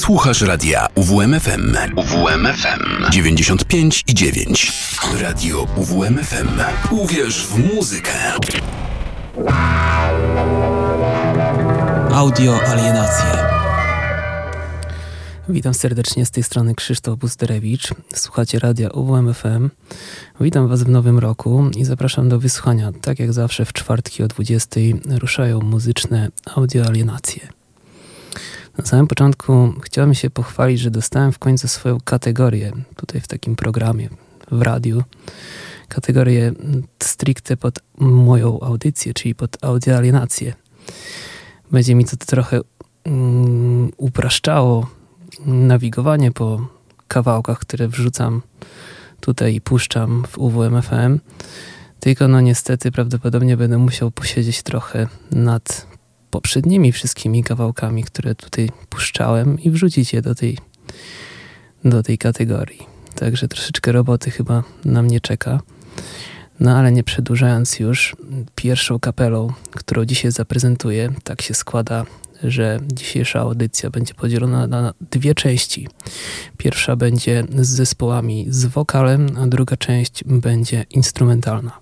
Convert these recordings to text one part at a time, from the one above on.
Słuchasz radia UWMFM. UWMFM 95 i 9. Radio UWMFM. Uwierz w muzykę. Audio alienacje. Witam serdecznie z tej strony Krzysztof Busterewicz. Słuchacie radia UWMFM. Witam Was w nowym roku i zapraszam do wysłuchania. Tak jak zawsze w czwartki o 20 ruszają muzyczne audio alienacje. Na samym początku chciałem się pochwalić, że dostałem w końcu swoją kategorię tutaj w takim programie w radiu. Kategorię stricte pod moją audycję, czyli pod audioalienację. Będzie mi to trochę um, upraszczało nawigowanie po kawałkach, które wrzucam tutaj i puszczam w UWMFM. Tylko no niestety prawdopodobnie będę musiał posiedzieć trochę nad poprzednimi wszystkimi kawałkami, które tutaj puszczałem i wrzucić je do tej, do tej kategorii. Także troszeczkę roboty chyba na mnie czeka. No ale nie przedłużając już, pierwszą kapelą, którą dzisiaj zaprezentuję, tak się składa, że dzisiejsza audycja będzie podzielona na dwie części. Pierwsza będzie z zespołami z wokalem, a druga część będzie instrumentalna.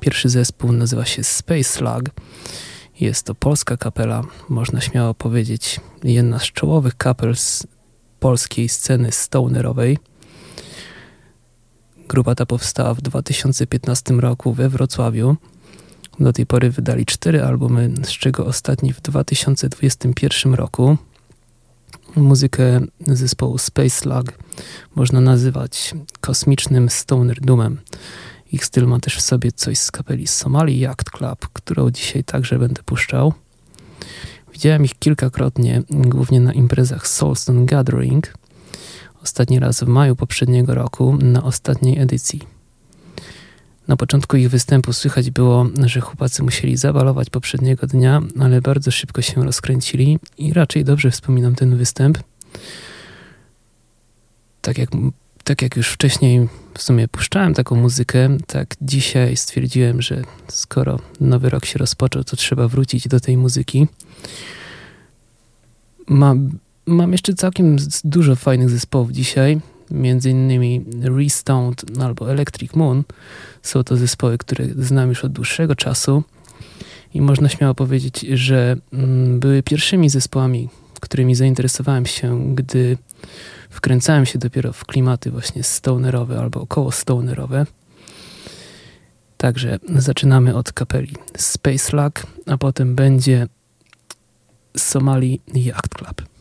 Pierwszy zespół nazywa się Space Slug jest to polska kapela, można śmiało powiedzieć, jedna z czołowych kapel z polskiej sceny stonerowej. Grupa ta powstała w 2015 roku we Wrocławiu. Do tej pory wydali cztery albumy, z czego ostatni w 2021 roku. Muzykę zespołu Space Slug można nazywać kosmicznym stoner doomem. Ich styl ma też w sobie coś z kapeli Somali Yacht Club, którą dzisiaj także będę puszczał. Widziałem ich kilkakrotnie, głównie na imprezach Soulstone Gathering. Ostatni raz w maju poprzedniego roku, na ostatniej edycji. Na początku ich występu słychać było, że chłopacy musieli zabalować poprzedniego dnia, ale bardzo szybko się rozkręcili i raczej dobrze wspominam ten występ. Tak jak tak jak już wcześniej w sumie puszczałem taką muzykę, tak dzisiaj stwierdziłem, że skoro nowy rok się rozpoczął, to trzeba wrócić do tej muzyki. Mam, mam jeszcze całkiem dużo fajnych zespołów dzisiaj, między innymi Restoned albo Electric Moon. Są to zespoły, które znam już od dłuższego czasu i można śmiało powiedzieć, że mm, były pierwszymi zespołami, którymi zainteresowałem się, gdy wkręcałem się dopiero w klimaty właśnie stonerowe albo około stonerowe. Także zaczynamy od kapeli Space Luck, a potem będzie Somali Yacht Club.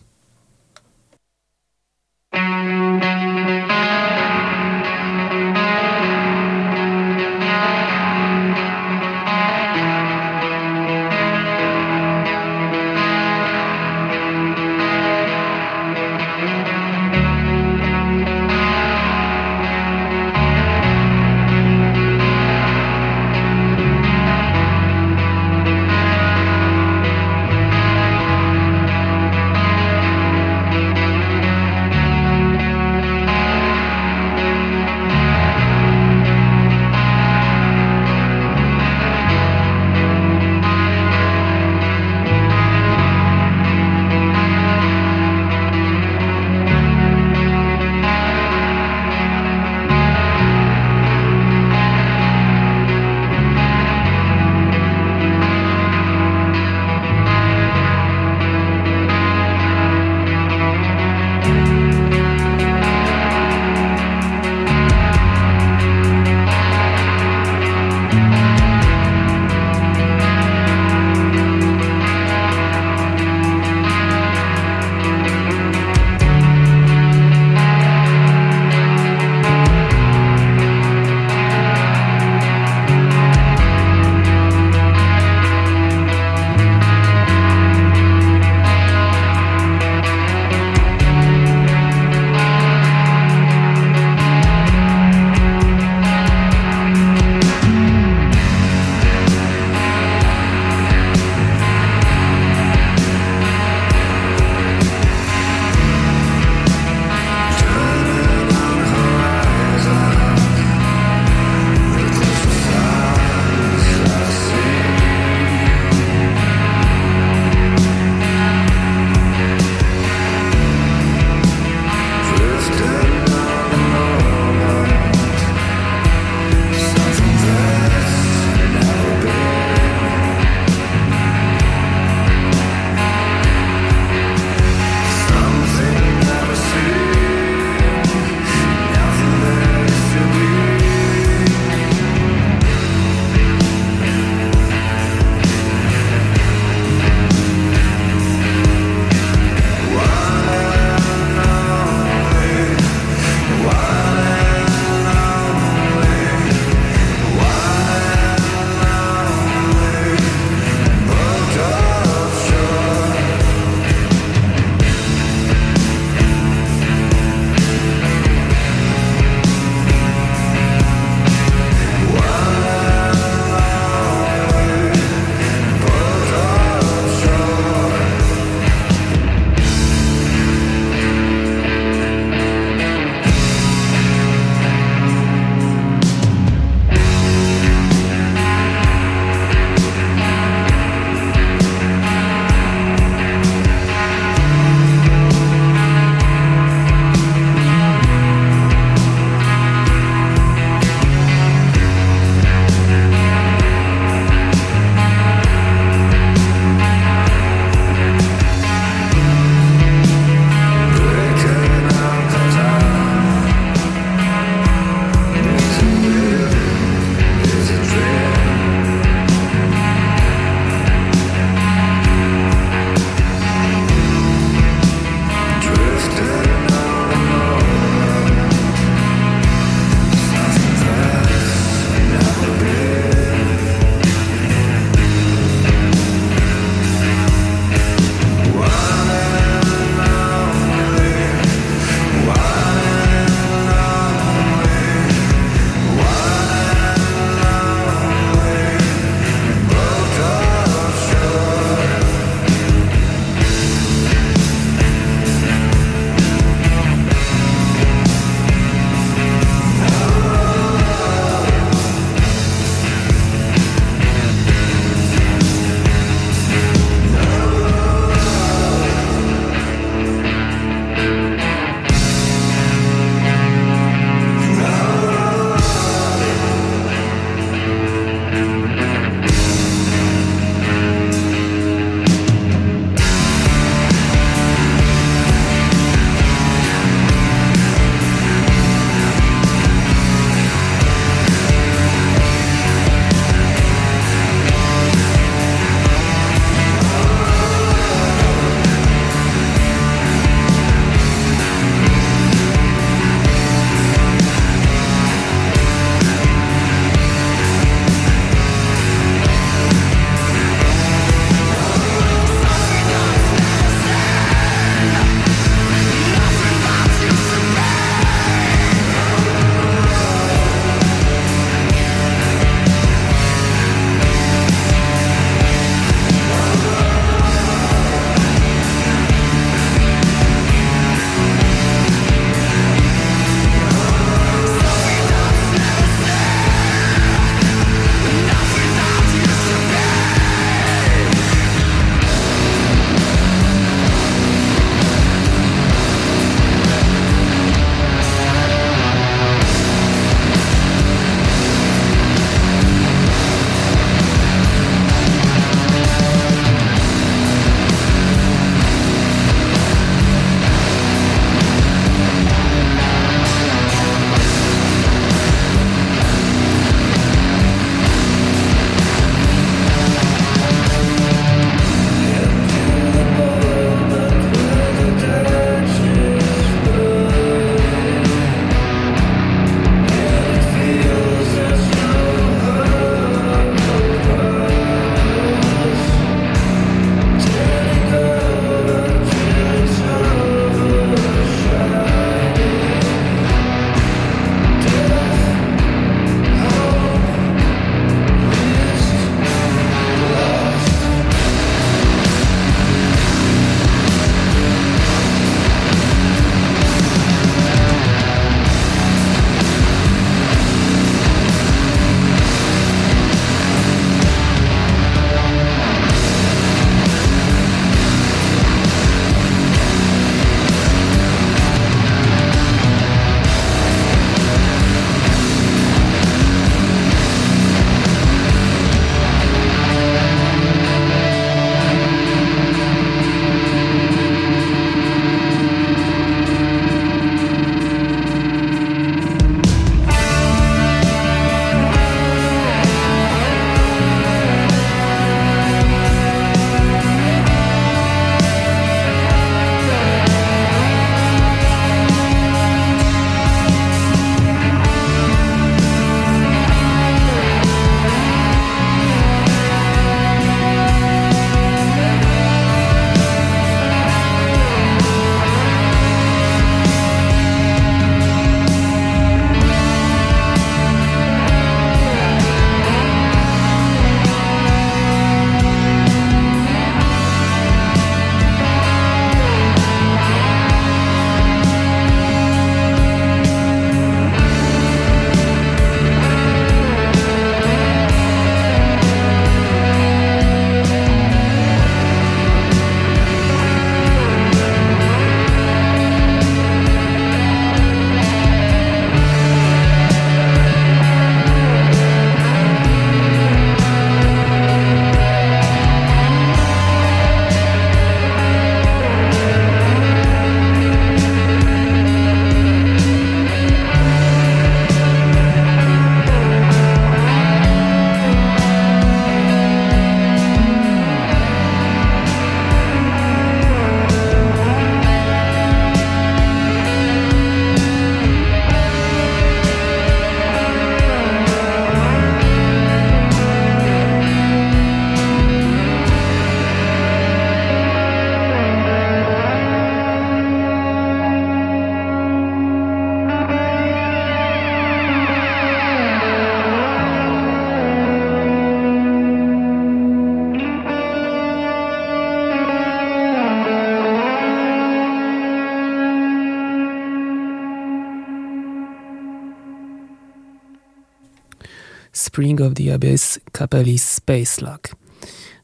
The Abyss kapeli Space Slug.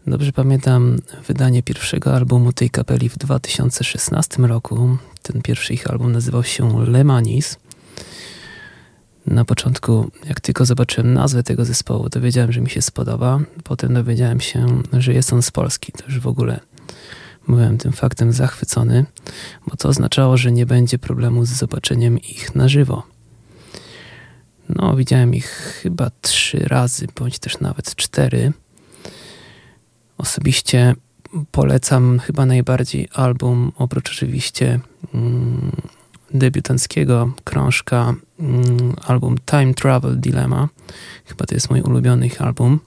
Dobrze pamiętam wydanie pierwszego albumu tej kapeli w 2016 roku. Ten pierwszy ich album nazywał się Lemanis. Na początku, jak tylko zobaczyłem nazwę tego zespołu, dowiedziałem, że mi się spodoba. Potem dowiedziałem się, że jest on z Polski. To już w ogóle byłem tym faktem zachwycony, bo to oznaczało, że nie będzie problemu z zobaczeniem ich na żywo. No, widziałem ich chyba trzy razy, bądź też nawet cztery. Osobiście polecam chyba najbardziej album, oprócz oczywiście mm, debiutanckiego krążka, mm, album Time Travel Dilemma. Chyba to jest mój ulubiony ich album.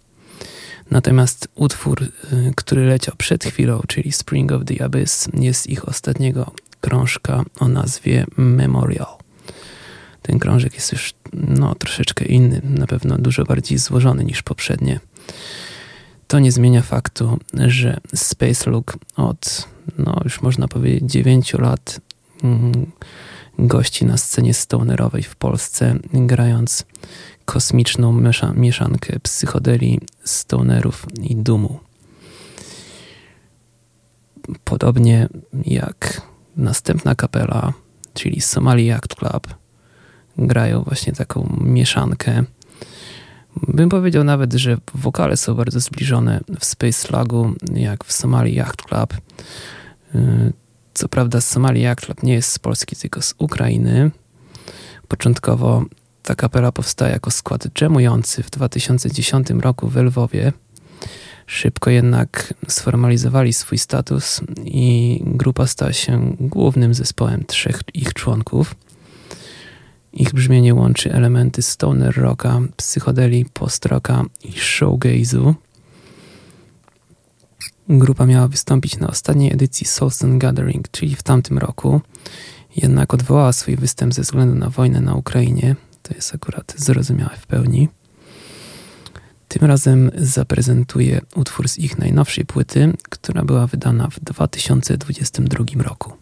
Natomiast utwór, y, który leciał przed chwilą, czyli Spring of the Abyss, jest ich ostatniego krążka o nazwie Memorial. Ten krążek jest już no, troszeczkę inny, na pewno dużo bardziej złożony niż poprzednie. To nie zmienia faktu, że Space Look od, no już można powiedzieć, 9 lat mm, gości na scenie stonerowej w Polsce, grając kosmiczną miesza mieszankę psychodeli, stonerów i dumu. Podobnie jak następna kapela, czyli Somali Yacht Club, grają właśnie taką mieszankę. Bym powiedział nawet, że wokale są bardzo zbliżone w Space Slugu, jak w Somali Yacht Club. Y, co prawda Somali Yacht Club nie jest z Polski, tylko z Ukrainy. Początkowo ta kapela powstała jako skład dżemujący w 2010 roku w Lwowie. Szybko jednak sformalizowali swój status i grupa stała się głównym zespołem trzech ich członków. Ich brzmienie łączy elementy stoner rocka, psychodeli, post-rocka i showgaze'u. Grupa miała wystąpić na ostatniej edycji Soulstone Gathering, czyli w tamtym roku, jednak odwołała swój występ ze względu na wojnę na Ukrainie. To jest akurat zrozumiałe w pełni. Tym razem zaprezentuję utwór z ich najnowszej płyty, która była wydana w 2022 roku.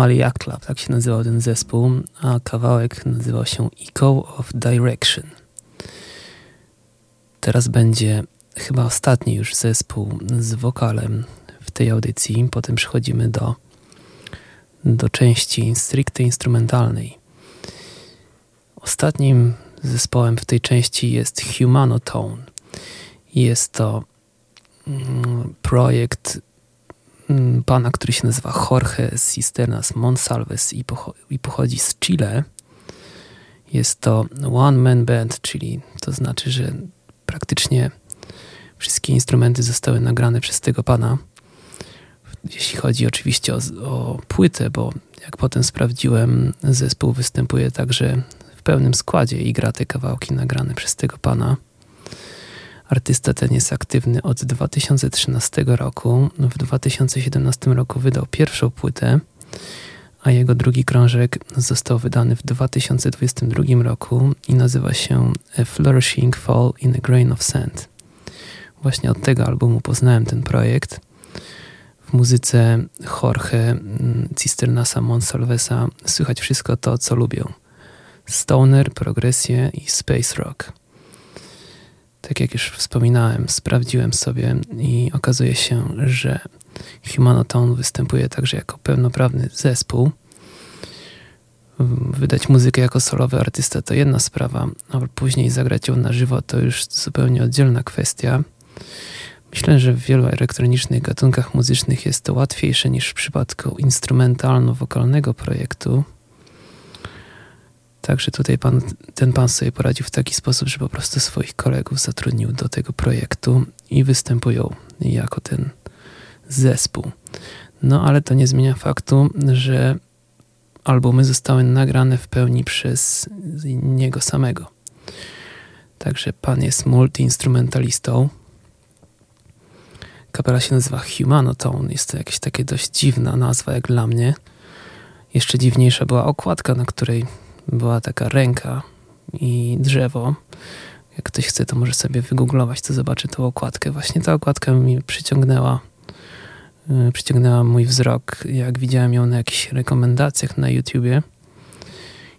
Somalia Club, tak się nazywał ten zespół, a kawałek nazywał się Echo of Direction. Teraz będzie chyba ostatni już zespół z wokalem w tej audycji. Potem przechodzimy do, do części stricte instrumentalnej. Ostatnim zespołem w tej części jest Humanotone. Jest to mm, projekt pana, który się nazywa Jorge Cisternas Monsalves i, pocho i pochodzi z Chile. Jest to one man band, czyli to znaczy, że praktycznie wszystkie instrumenty zostały nagrane przez tego pana. Jeśli chodzi oczywiście o, o płytę, bo jak potem sprawdziłem, zespół występuje także w pełnym składzie i gra te kawałki nagrane przez tego pana. Artysta ten jest aktywny od 2013 roku. W 2017 roku wydał pierwszą płytę, a jego drugi krążek został wydany w 2022 roku i nazywa się A Flourishing Fall in a Grain of Sand. Właśnie od tego albumu poznałem ten projekt. W muzyce Jorge mm, Cisternasa Monsalvesa słychać wszystko to, co lubią. Stoner, progresję i space rock. Tak jak już wspominałem, sprawdziłem sobie i okazuje się, że Humanotone występuje także jako pełnoprawny zespół. Wydać muzykę jako solowy artysta to jedna sprawa, a później zagrać ją na żywo to już zupełnie oddzielna kwestia. Myślę, że w wielu elektronicznych gatunkach muzycznych jest to łatwiejsze niż w przypadku instrumentalno-wokalnego projektu. Także tutaj pan, ten pan sobie poradził w taki sposób, że po prostu swoich kolegów zatrudnił do tego projektu i występują jako ten zespół. No ale to nie zmienia faktu, że albumy zostały nagrane w pełni przez niego samego. Także pan jest multiinstrumentalistą. Kapela się nazywa Humanotone. Jest to jakaś takie dość dziwna nazwa jak dla mnie. Jeszcze dziwniejsza była okładka, na której była taka ręka i drzewo. Jak ktoś chce, to może sobie wygooglować, to zobaczy tą okładkę. Właśnie ta okładka mi przyciągnęła, yy, przyciągnęła mój wzrok, jak widziałem ją na jakichś rekomendacjach na YouTubie.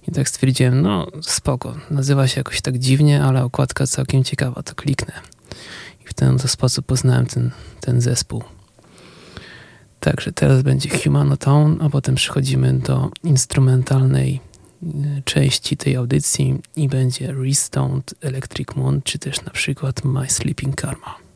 I tak stwierdziłem, no spoko, nazywa się jakoś tak dziwnie, ale okładka całkiem ciekawa, to kliknę. I w ten sposób poznałem ten, ten zespół. Także teraz będzie Humanotone, a potem przechodzimy do instrumentalnej części tej audycji i będzie Restoned Electric Moon, czy też na przykład My Sleeping Karma.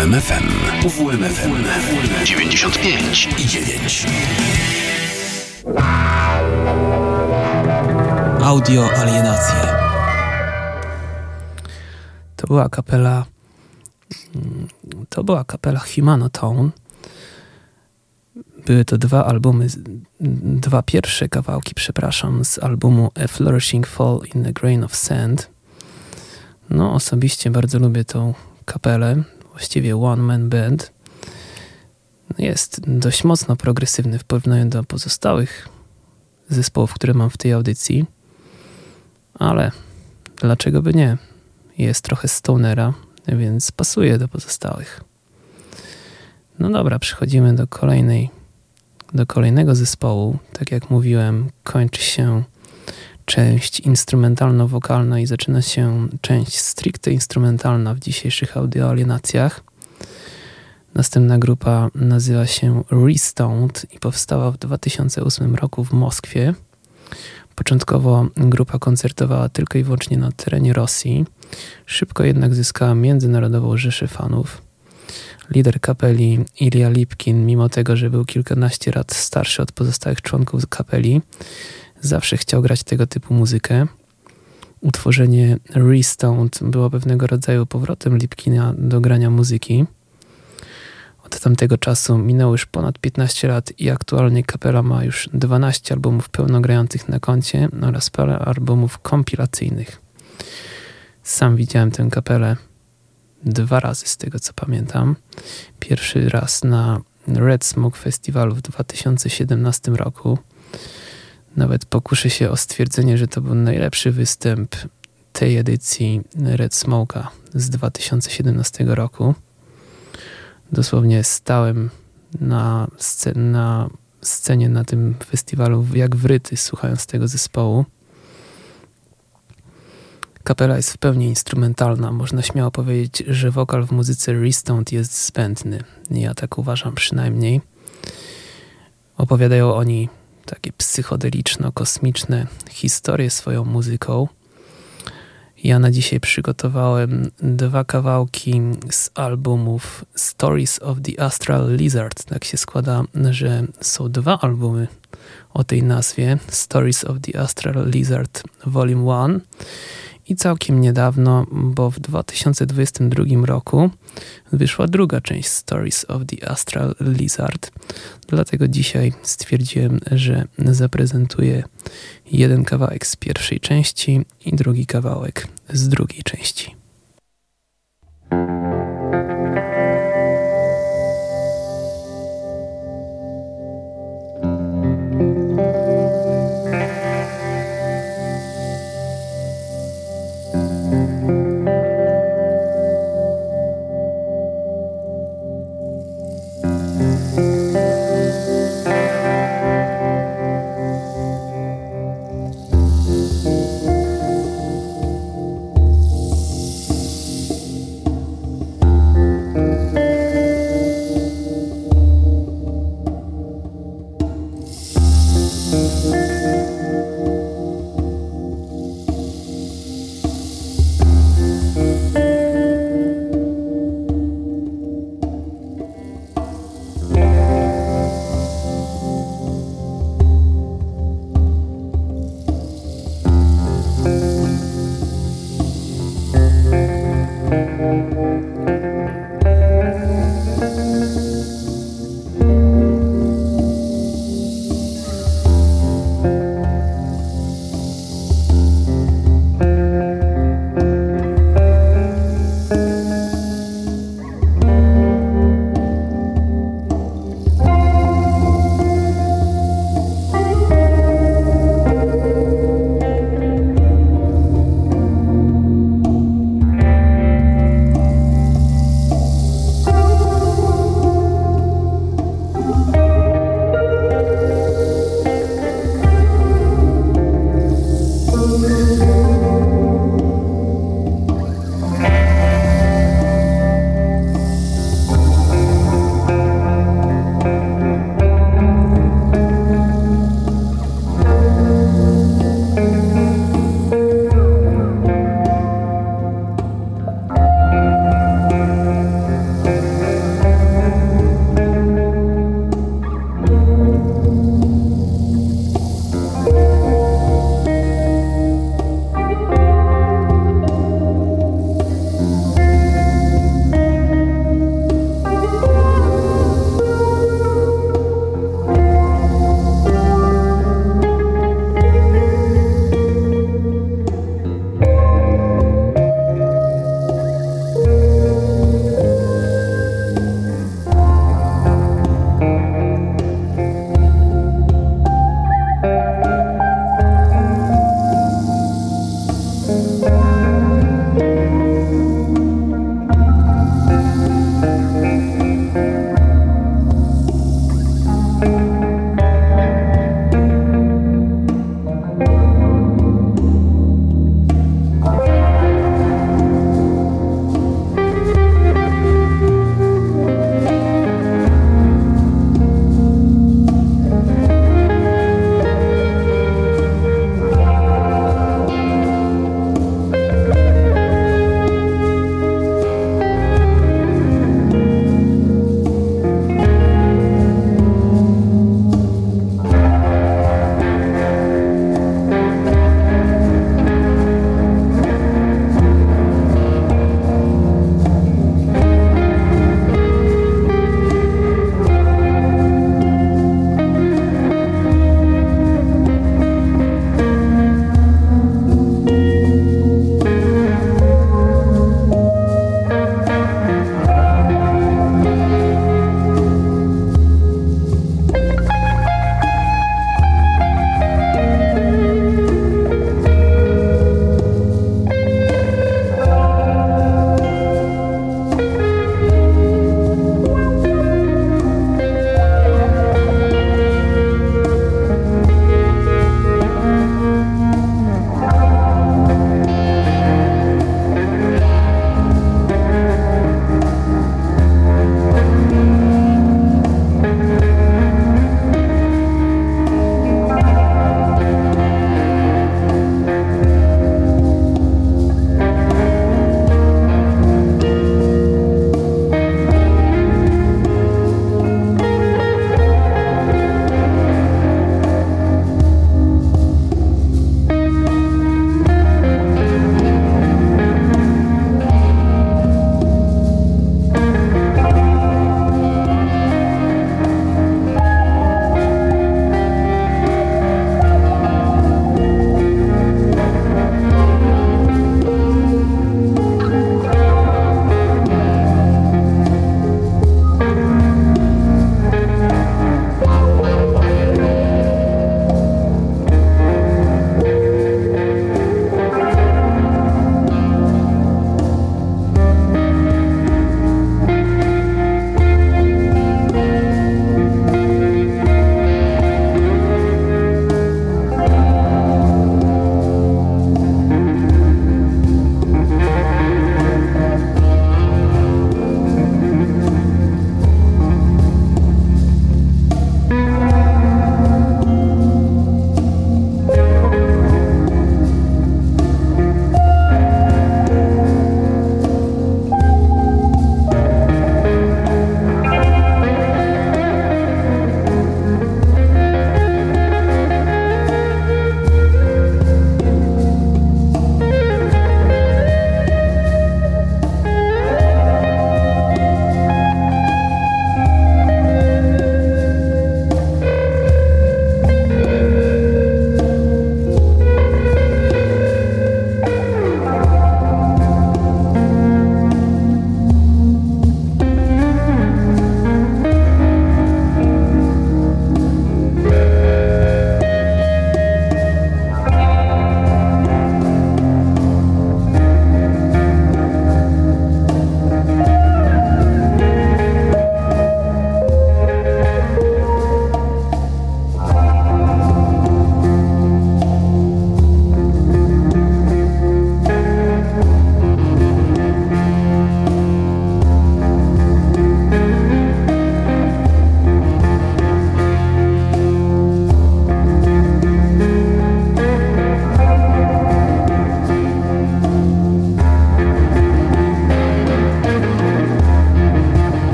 UWMFM. UWMFM 95 i 9. Audio alienacje. To była kapela mm, to była kapela Humanotone. Były to dwa albumy, dwa pierwsze kawałki, przepraszam, z albumu A Flourishing Fall in a Grain of Sand. No, osobiście bardzo lubię tą kapelę, właściwie one man band. Jest dość mocno progresywny w porównaniu do pozostałych zespołów, które mam w tej audycji, ale dlaczego by nie? Jest trochę stonera, więc pasuje do pozostałych. No dobra, przechodzimy do kolejnej, do kolejnego zespołu. Tak jak mówiłem, kończy się część instrumentalno-wokalna i zaczyna się część stricte instrumentalna w dzisiejszych audioalienacjach. Następna grupa nazywa się Restoned i powstała w 2008 roku w Moskwie. Początkowo grupa koncertowała tylko i wyłącznie na terenie Rosji. Szybko jednak zyskała międzynarodową rzeszę fanów. Lider kapeli Ilya Lipkin, mimo tego, że był kilkanaście lat starszy od pozostałych członków kapeli, zawsze chciał grać tego typu muzykę. Utworzenie Restoned było pewnego rodzaju powrotem Lipkina do grania muzyki. Od tamtego czasu minęło już ponad 15 lat i aktualnie kapela ma już 12 albumów pełnogrających na koncie oraz parę albumów kompilacyjnych. Sam widziałem tę kapelę dwa razy z tego co pamiętam. Pierwszy raz na Red Smoke Festiwalu w 2017 roku. Nawet pokuszę się o stwierdzenie, że to był najlepszy występ tej edycji Red Smoke'a z 2017 roku. Dosłownie stałem na, na scenie na tym festiwalu jak wryty, słuchając tego zespołu. Kapela jest w pełni instrumentalna. Można śmiało powiedzieć, że wokal w muzyce Restoned jest zbędny. Ja tak uważam przynajmniej. Opowiadają oni takie psychodeliczno-kosmiczne historie swoją muzyką. Ja na dzisiaj przygotowałem dwa kawałki z albumów Stories of the Astral Lizard. Tak się składa, że są dwa albumy o tej nazwie Stories of the Astral Lizard Volume 1 i całkiem niedawno, bo w 2022 roku wyszła druga część Stories of the Astral Lizard. Dlatego dzisiaj stwierdziłem, że zaprezentuję jeden kawałek z pierwszej części i drugi kawałek z drugiej części.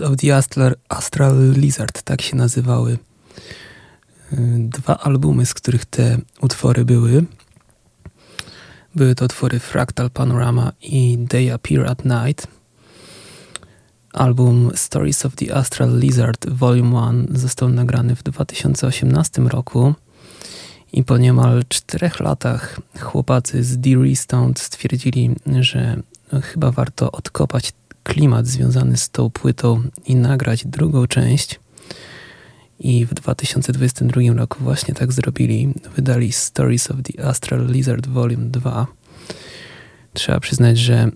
Of the Astral, Astral Lizard, tak się nazywały. Y, dwa albumy, z których te utwory były. Były to utwory Fractal Panorama i They Appear at Night. Album Stories of the Astral Lizard Volume 1 został nagrany w 2018 roku i po niemal czterech latach chłopacy z Deary Stone stwierdzili, że chyba warto odkopać klimat związany z tą płytą i nagrać drugą część. I w 2022 roku właśnie tak zrobili. Wydali Stories of the Astral Lizard Volume 2. Trzeba przyznać, że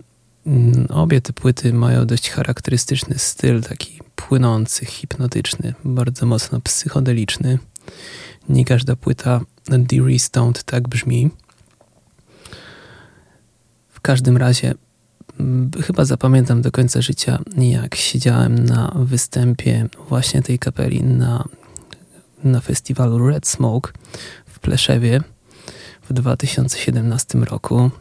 mm, obie te płyty mają dość charakterystyczny styl, taki płynący, hipnotyczny, bardzo mocno psychodeliczny. Nie każda płyta The Stoned tak brzmi. W każdym razie chyba zapamiętam do końca życia, jak siedziałem na występie właśnie tej kapeli na, na festiwalu Red Smoke w Pleszewie w 2017 roku.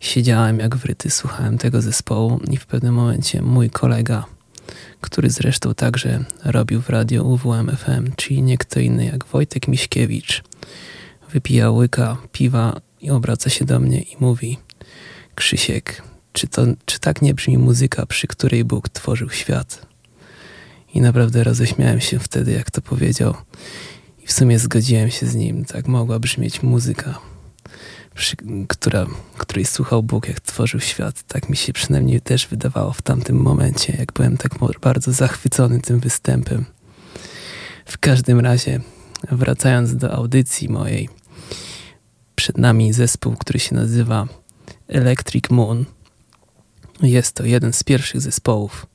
Siedziałem jak wryty, słuchałem tego zespołu i w pewnym momencie mój kolega, który zresztą także robił w radio UWM FM, czyli nie kto inny jak Wojtek Miśkiewicz, wypija łyka piwa i obraca się do mnie i mówi Krzysiek, czy, to, czy tak nie brzmi muzyka, przy której Bóg tworzył świat? I naprawdę roześmiałem się wtedy, jak to powiedział. I w sumie zgodziłem się z nim. Tak mogła brzmieć muzyka, przy, która, której słuchał Bóg, jak tworzył świat. Tak mi się przynajmniej też wydawało w tamtym momencie, jak byłem tak bardzo zachwycony tym występem. W każdym razie, wracając do audycji mojej, przed nami zespół, który się nazywa Electric Moon. Jest to jeden z pierwszych zespołów,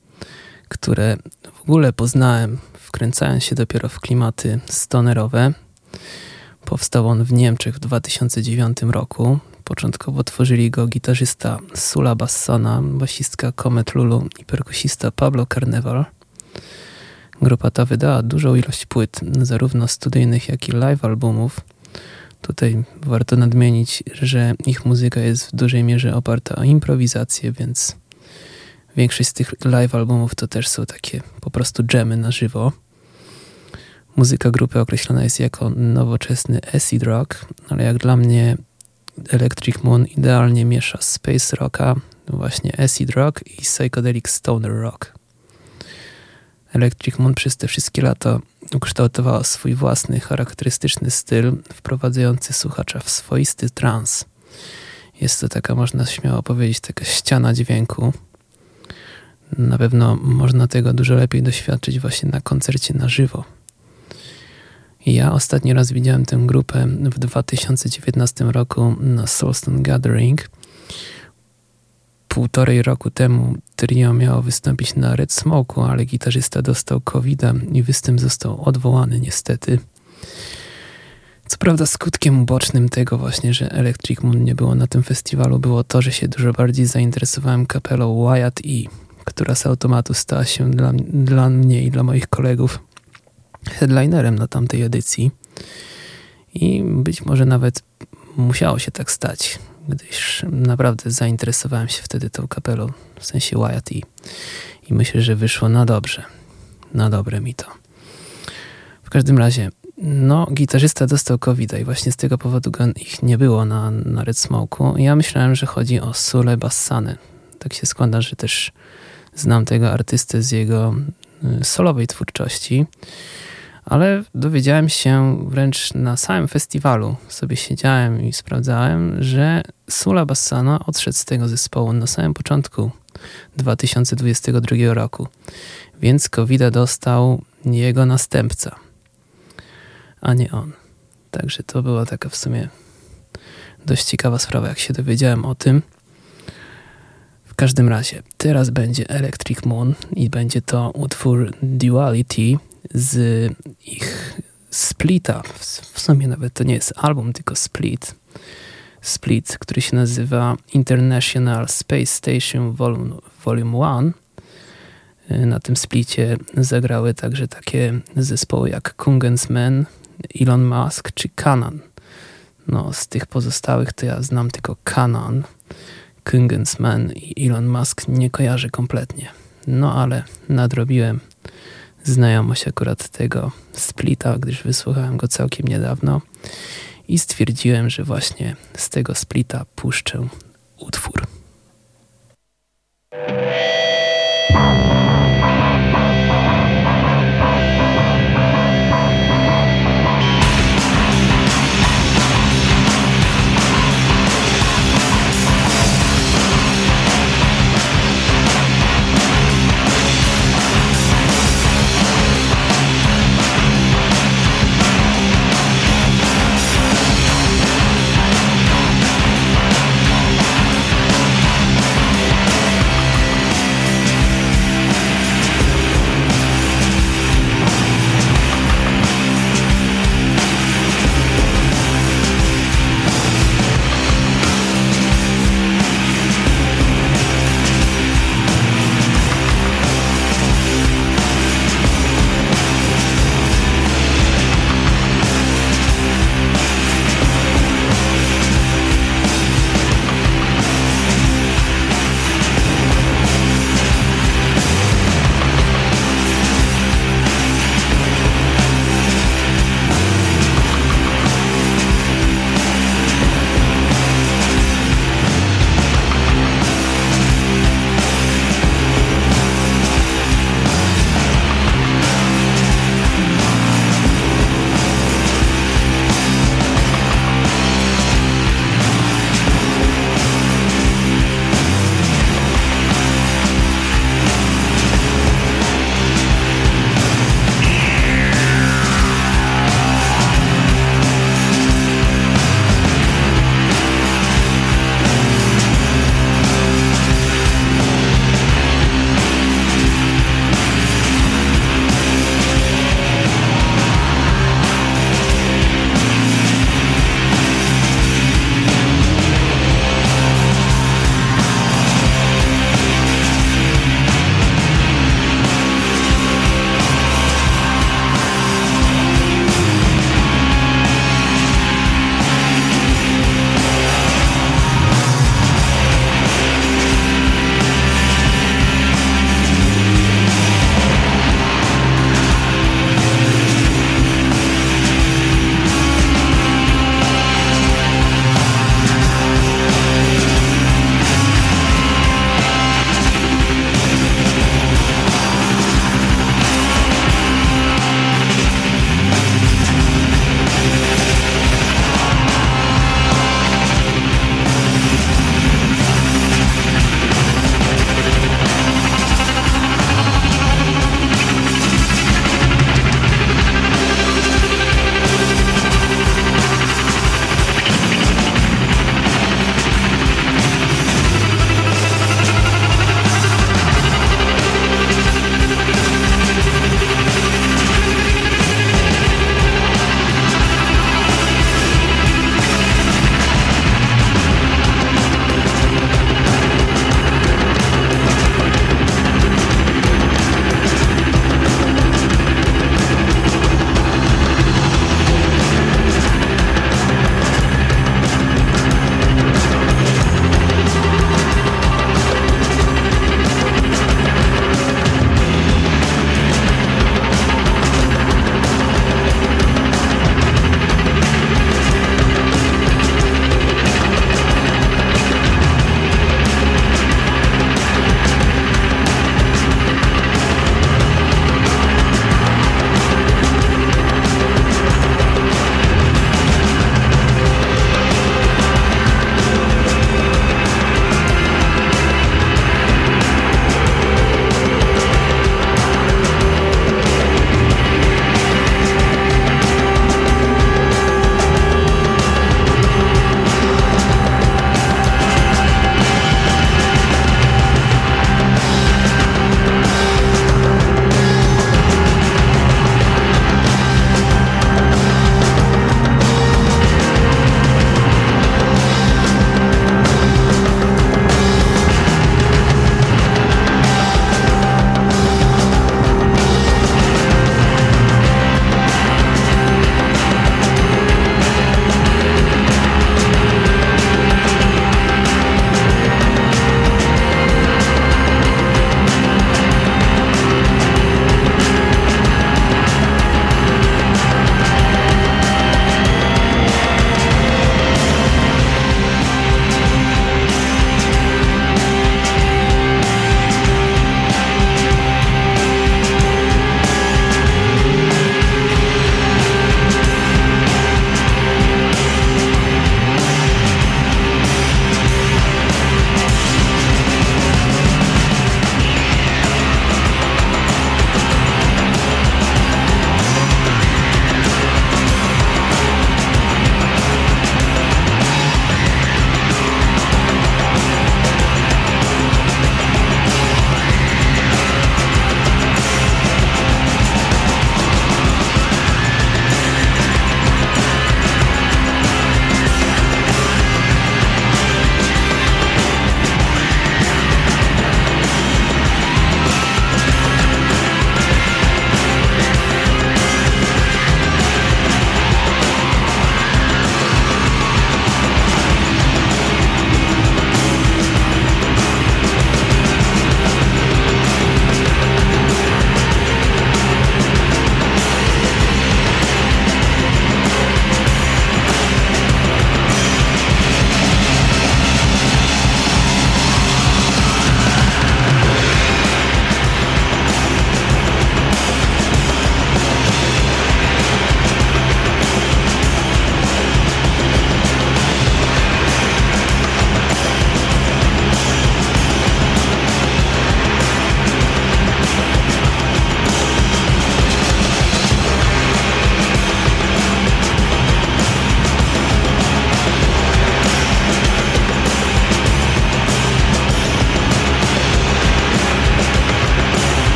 które w ogóle poznałem, wkręcając się dopiero w klimaty stonerowe. Powstał on w Niemczech w 2009 roku. Początkowo tworzyli go gitarzysta Sula Bassona, basistka Comet Lulu i perkusista Pablo Carneval. Grupa ta wydała dużą ilość płyt, zarówno studyjnych, jak i live albumów. Tutaj warto nadmienić, że ich muzyka jest w dużej mierze oparta o improwizację, więc większość z tych live albumów to też są takie po prostu dżemy na żywo. Muzyka grupy określona jest jako nowoczesny acid rock, ale jak dla mnie Electric Moon idealnie miesza space rocka, właśnie acid rock i psychedelic stoner rock. Electric Moon przez te wszystkie lata ukształtowała swój własny, charakterystyczny styl, wprowadzający słuchacza w swoisty trans. Jest to taka, można śmiało powiedzieć, taka ściana dźwięku. Na pewno można tego dużo lepiej doświadczyć właśnie na koncercie na żywo. Ja ostatni raz widziałem tę grupę w 2019 roku na Soulstone Gathering półtorej roku temu trio miało wystąpić na Red Smoke'u, ale gitarzysta dostał covid i występ został odwołany niestety. Co prawda skutkiem ubocznym tego właśnie, że Electric Moon nie było na tym festiwalu, było to, że się dużo bardziej zainteresowałem kapelą Wyatt E, która z automatu stała się dla, dla mnie i dla moich kolegów headlinerem na tamtej edycji. I być może nawet musiało się tak stać gdyż naprawdę zainteresowałem się wtedy tą kapelą, w sensie Wyatt i, i myślę, że wyszło na dobrze. Na dobre mi to. W każdym razie, no, gitarzysta dostał covid i właśnie z tego powodu ich nie było na, na Red Smoke'u. Ja myślałem, że chodzi o Sule Bassany. Tak się składa, że też znam tego artystę z jego y, solowej twórczości ale dowiedziałem się wręcz na samym festiwalu. Sobie siedziałem i sprawdzałem, że Sula Bassano odszedł z tego zespołu na samym początku 2022 roku, więc covid dostał jego następca, a nie on. Także to była taka w sumie dość ciekawa sprawa, jak się dowiedziałem o tym. W każdym razie, teraz będzie Electric Moon i będzie to utwór Duality z ich splita. W sumie nawet to nie jest album, tylko split. Split, który się nazywa International Space Station Volume, Volume 1. Na tym splicie zagrały także takie zespoły jak Kungens Man, Elon Musk czy Canon. No, z tych pozostałych to ja znam tylko Canon, Kungens Man i Elon Musk nie kojarzę kompletnie. no ale nadrobiłem znajomość akurat tego splita, gdyż wysłuchałem go całkiem niedawno i stwierdziłem, że właśnie z tego splita puszczę utwór.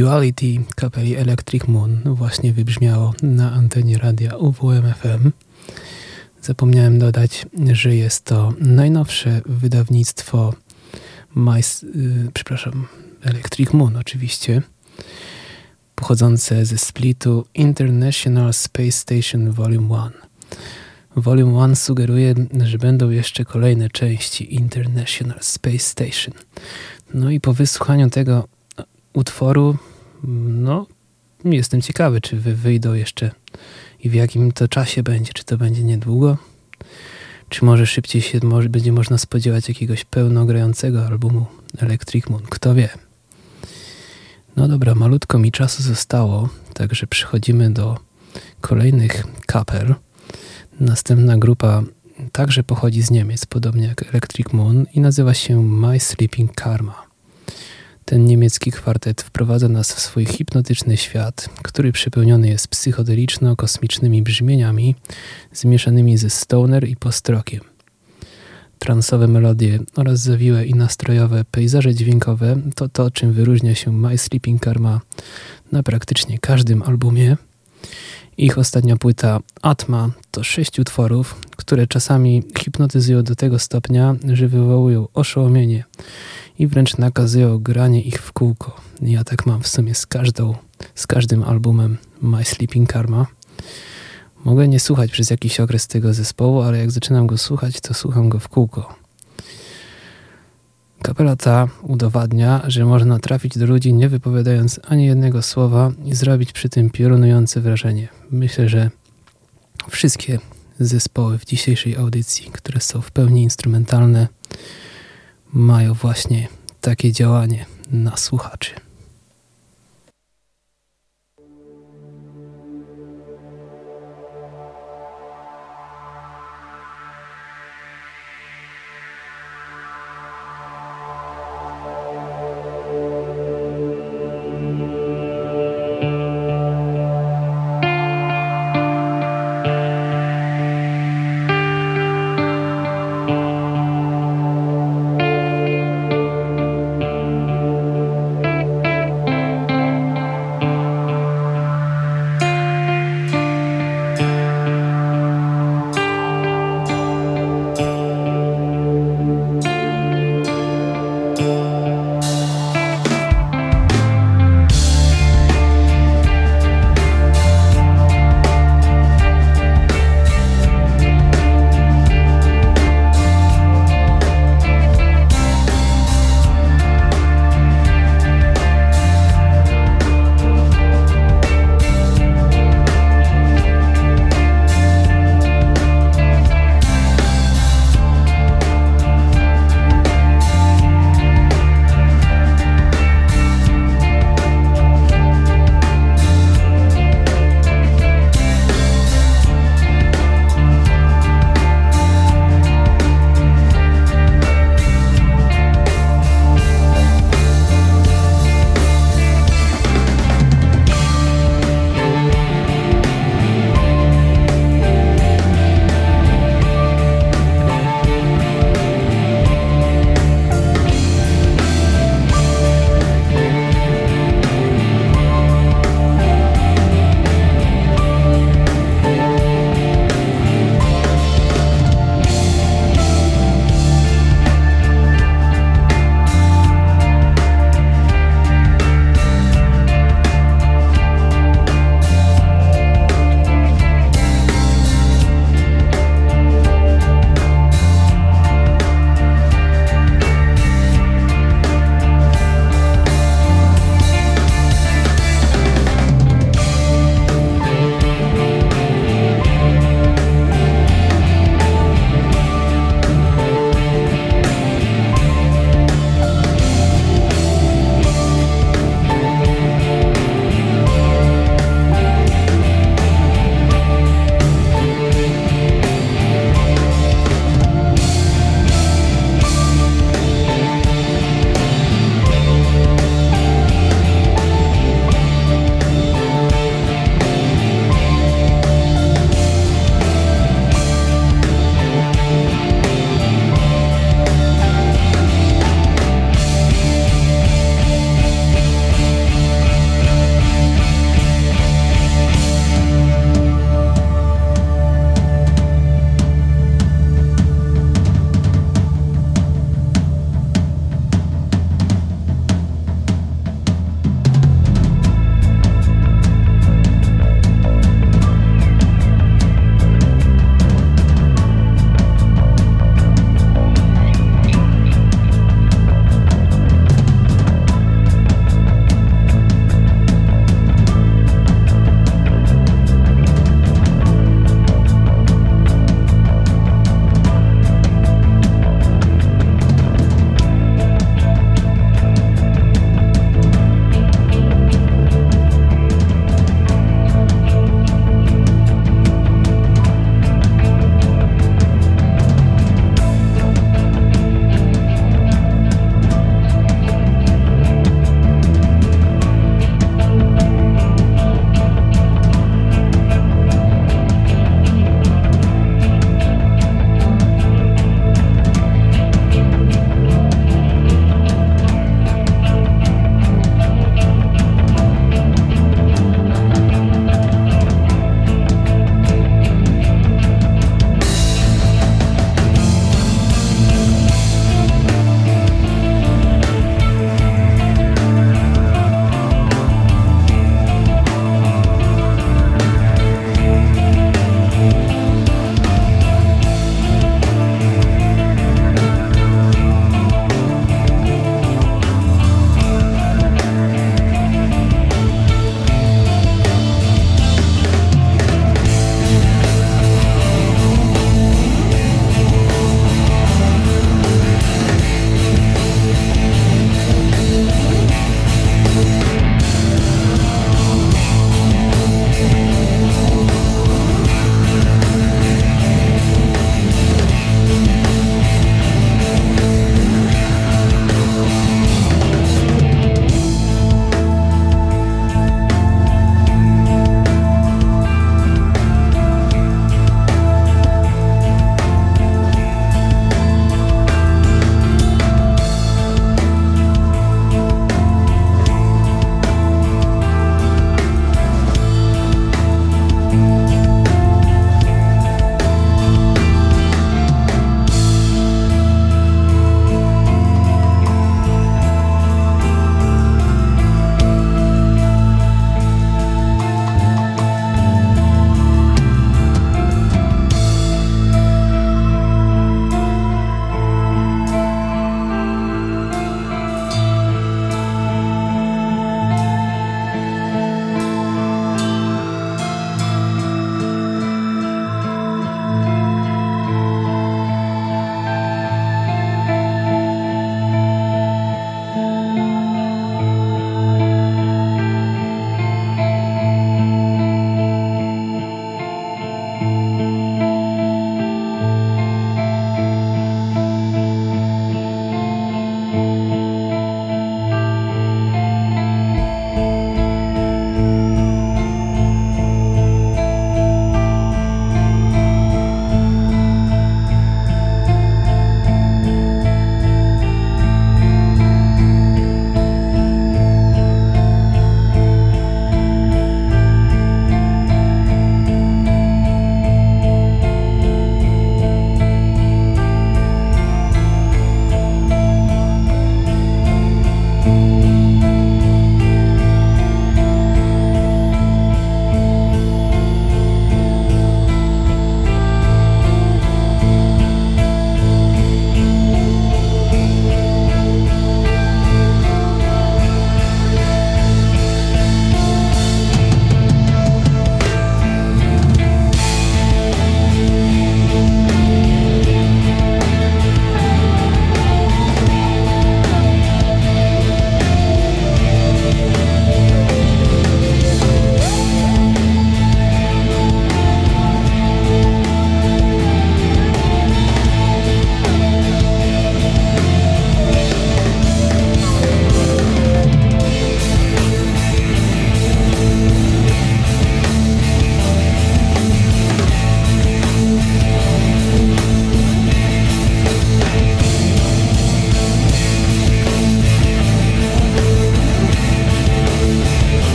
Duality kapeli Electric Moon właśnie wybrzmiało na antenie radia UWMFM. Zapomniałem dodać, że jest to najnowsze wydawnictwo yy, przepraszam, Electric Moon oczywiście, pochodzące ze splitu International Space Station Volume 1. Volume 1 sugeruje, że będą jeszcze kolejne części International Space Station. No i po wysłuchaniu tego utworu, no, jestem ciekawy, czy wy wyjdą jeszcze i w jakim to czasie będzie. Czy to będzie niedługo, czy może szybciej się może, będzie można spodziewać jakiegoś pełnogrającego albumu Electric Moon. Kto wie. No dobra, malutko mi czasu zostało, także przechodzimy do kolejnych kapel. Następna grupa także pochodzi z Niemiec, podobnie jak Electric Moon i nazywa się My Sleeping Karma. Ten niemiecki kwartet wprowadza nas w swój hipnotyczny świat, który przepełniony jest psychodeliczno-kosmicznymi brzmieniami zmieszanymi ze stoner i postrokiem. Transowe melodie oraz zawiłe i nastrojowe pejzaże dźwiękowe to to, czym wyróżnia się My Sleeping Karma na praktycznie każdym albumie. Ich ostatnia płyta Atma to sześć utworów, które czasami hipnotyzują do tego stopnia, że wywołują oszołomienie i wręcz nakazują granie ich w kółko. Ja tak mam w sumie z każdą, z każdym albumem My Sleeping Karma. Mogę nie słuchać przez jakiś okres tego zespołu, ale jak zaczynam go słuchać, to słucham go w kółko. Kapela ta udowadnia, że można trafić do ludzi nie wypowiadając ani jednego słowa i zrobić przy tym piorunujące wrażenie. Myślę, że wszystkie zespoły w dzisiejszej audycji, które są w pełni instrumentalne, mają właśnie takie działanie na słuchaczy.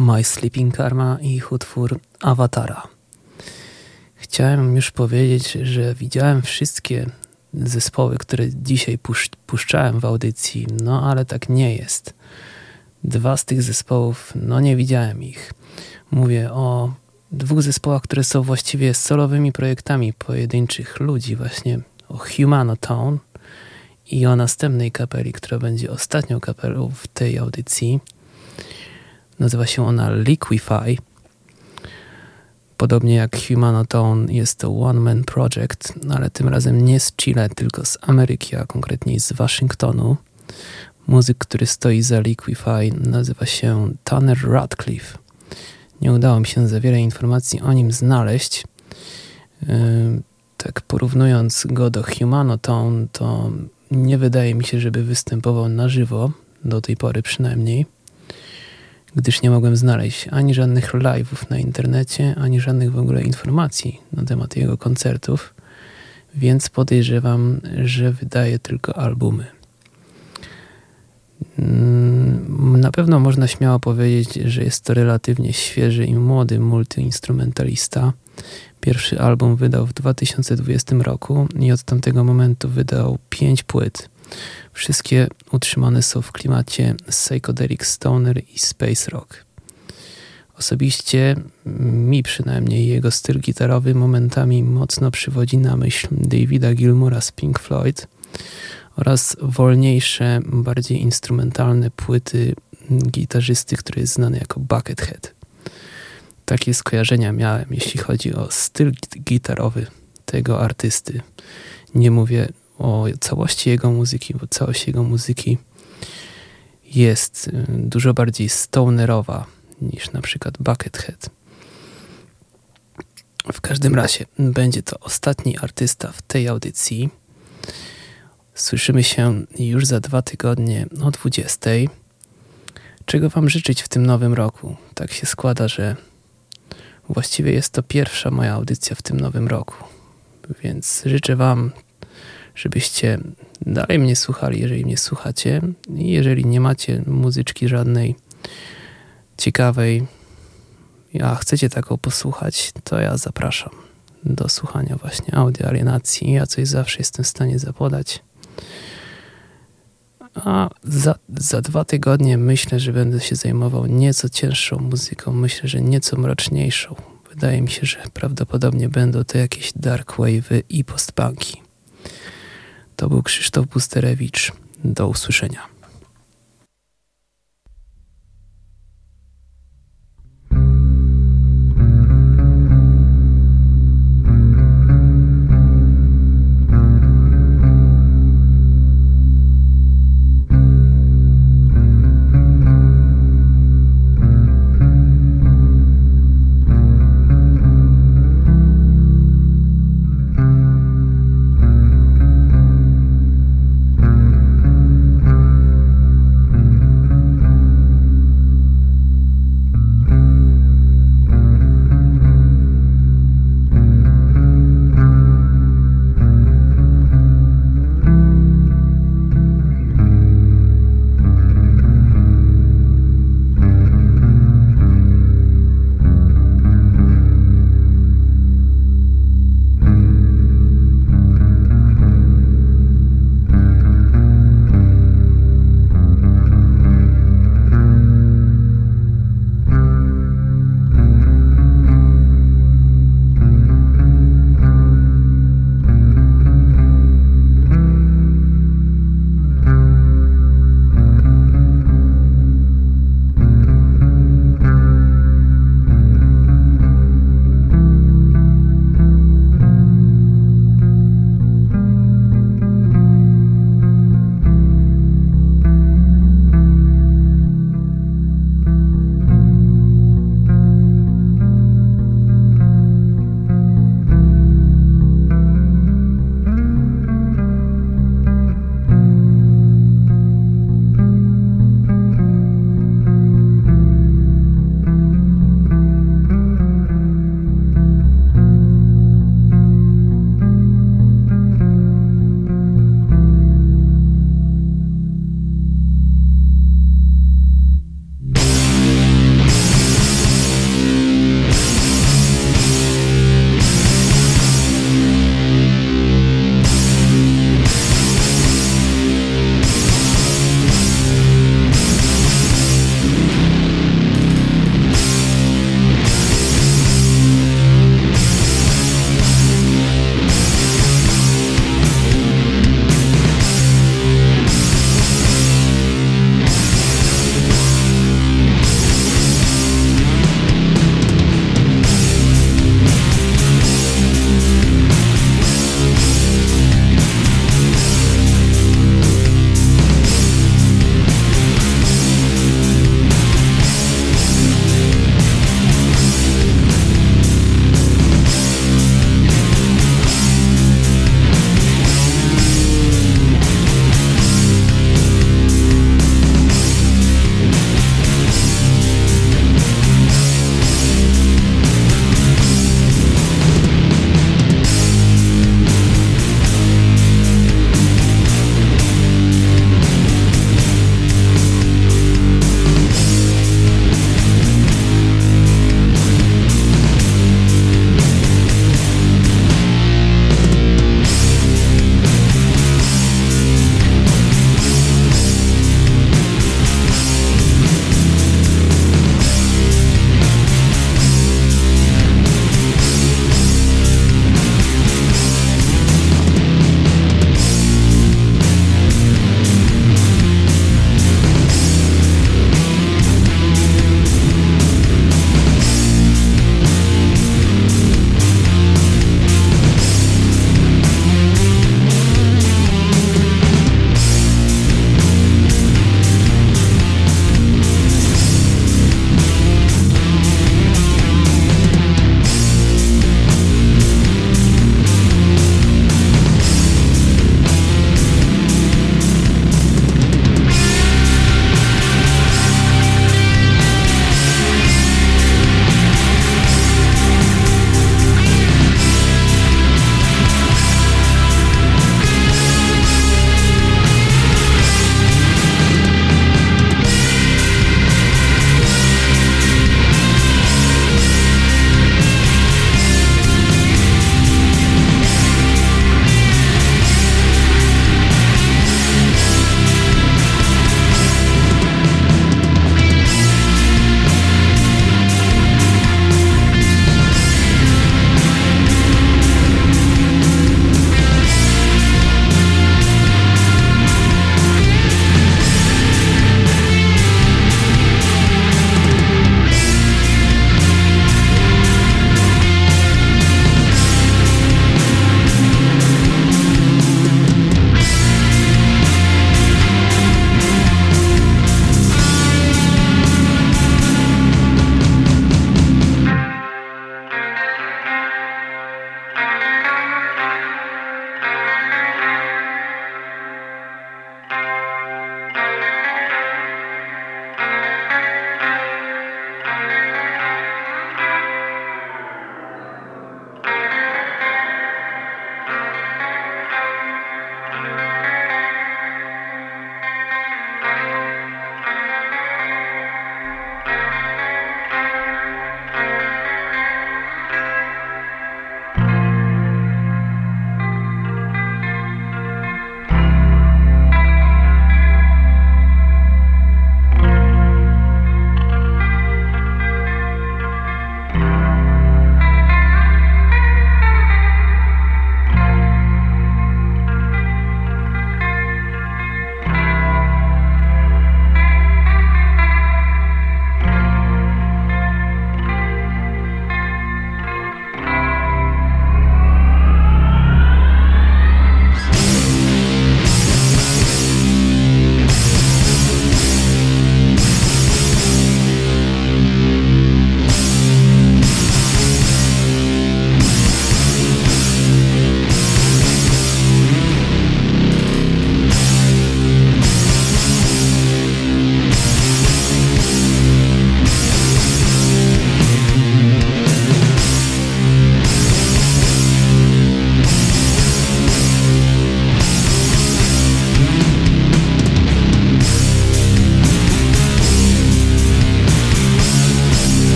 Było My Sleeping Karma i ich utwór Awatara. Chciałem już powiedzieć, że widziałem wszystkie zespoły, które dzisiaj puszczałem w audycji, no ale tak nie jest. Dwa z tych zespołów, no nie widziałem ich. Mówię o dwóch zespołach, które są właściwie solowymi projektami pojedynczych ludzi, właśnie o Humanotone i o następnej kapeli, która będzie ostatnią kapelą w tej audycji. Nazywa się ona Liquify. Podobnie jak Humanotone jest to One Man Project, ale tym razem nie z Chile, tylko z Ameryki, a konkretniej z Waszyngtonu. Muzyk, który stoi za Liquify nazywa się Tanner Radcliffe. Nie udało mi się za wiele informacji o nim znaleźć. Tak porównując go do Humanotone, to nie wydaje mi się, żeby występował na żywo, do tej pory przynajmniej, gdyż nie mogłem znaleźć ani żadnych live'ów na internecie, ani żadnych w ogóle informacji na temat jego koncertów, więc podejrzewam, że wydaje tylko albumy. Mm, na pewno można śmiało powiedzieć, że jest to relatywnie świeży i młody multiinstrumentalista. Pierwszy album wydał w 2020 roku i od tamtego momentu wydał pięć płyt. Wszystkie utrzymane są w klimacie psychedelic stoner i space rock. Osobiście mi przynajmniej jego styl gitarowy momentami mocno przywodzi na myśl Davida Gilmora z Pink Floyd oraz wolniejsze, bardziej instrumentalne płyty gitarzysty, który jest znany jako Buckethead. Takie skojarzenia miałem, jeśli chodzi o styl gitarowy tego artysty. Nie mówię o całości jego muzyki, bo całość jego muzyki jest y, dużo bardziej stonerowa niż na przykład Buckethead. W każdym razie będzie to ostatni artysta w tej audycji. Słyszymy się już za dwa tygodnie o 20. Czego Wam życzyć w tym nowym roku? Tak się składa, że właściwie jest to pierwsza moja audycja w tym nowym roku. Więc życzę Wam, żebyście dalej mnie słuchali, jeżeli mnie słuchacie. I jeżeli nie macie muzyczki żadnej ciekawej, a chcecie taką posłuchać, to ja zapraszam do słuchania właśnie audio alienacji. Ja coś zawsze jestem w stanie zapodać. A za, za dwa tygodnie myślę, że będę się zajmował nieco cięższą muzyką, myślę, że nieco mroczniejszą. Wydaje mi się, że prawdopodobnie będą to jakieś dark wave'y i postpunki. To był Krzysztof Busterewicz. Do usłyszenia.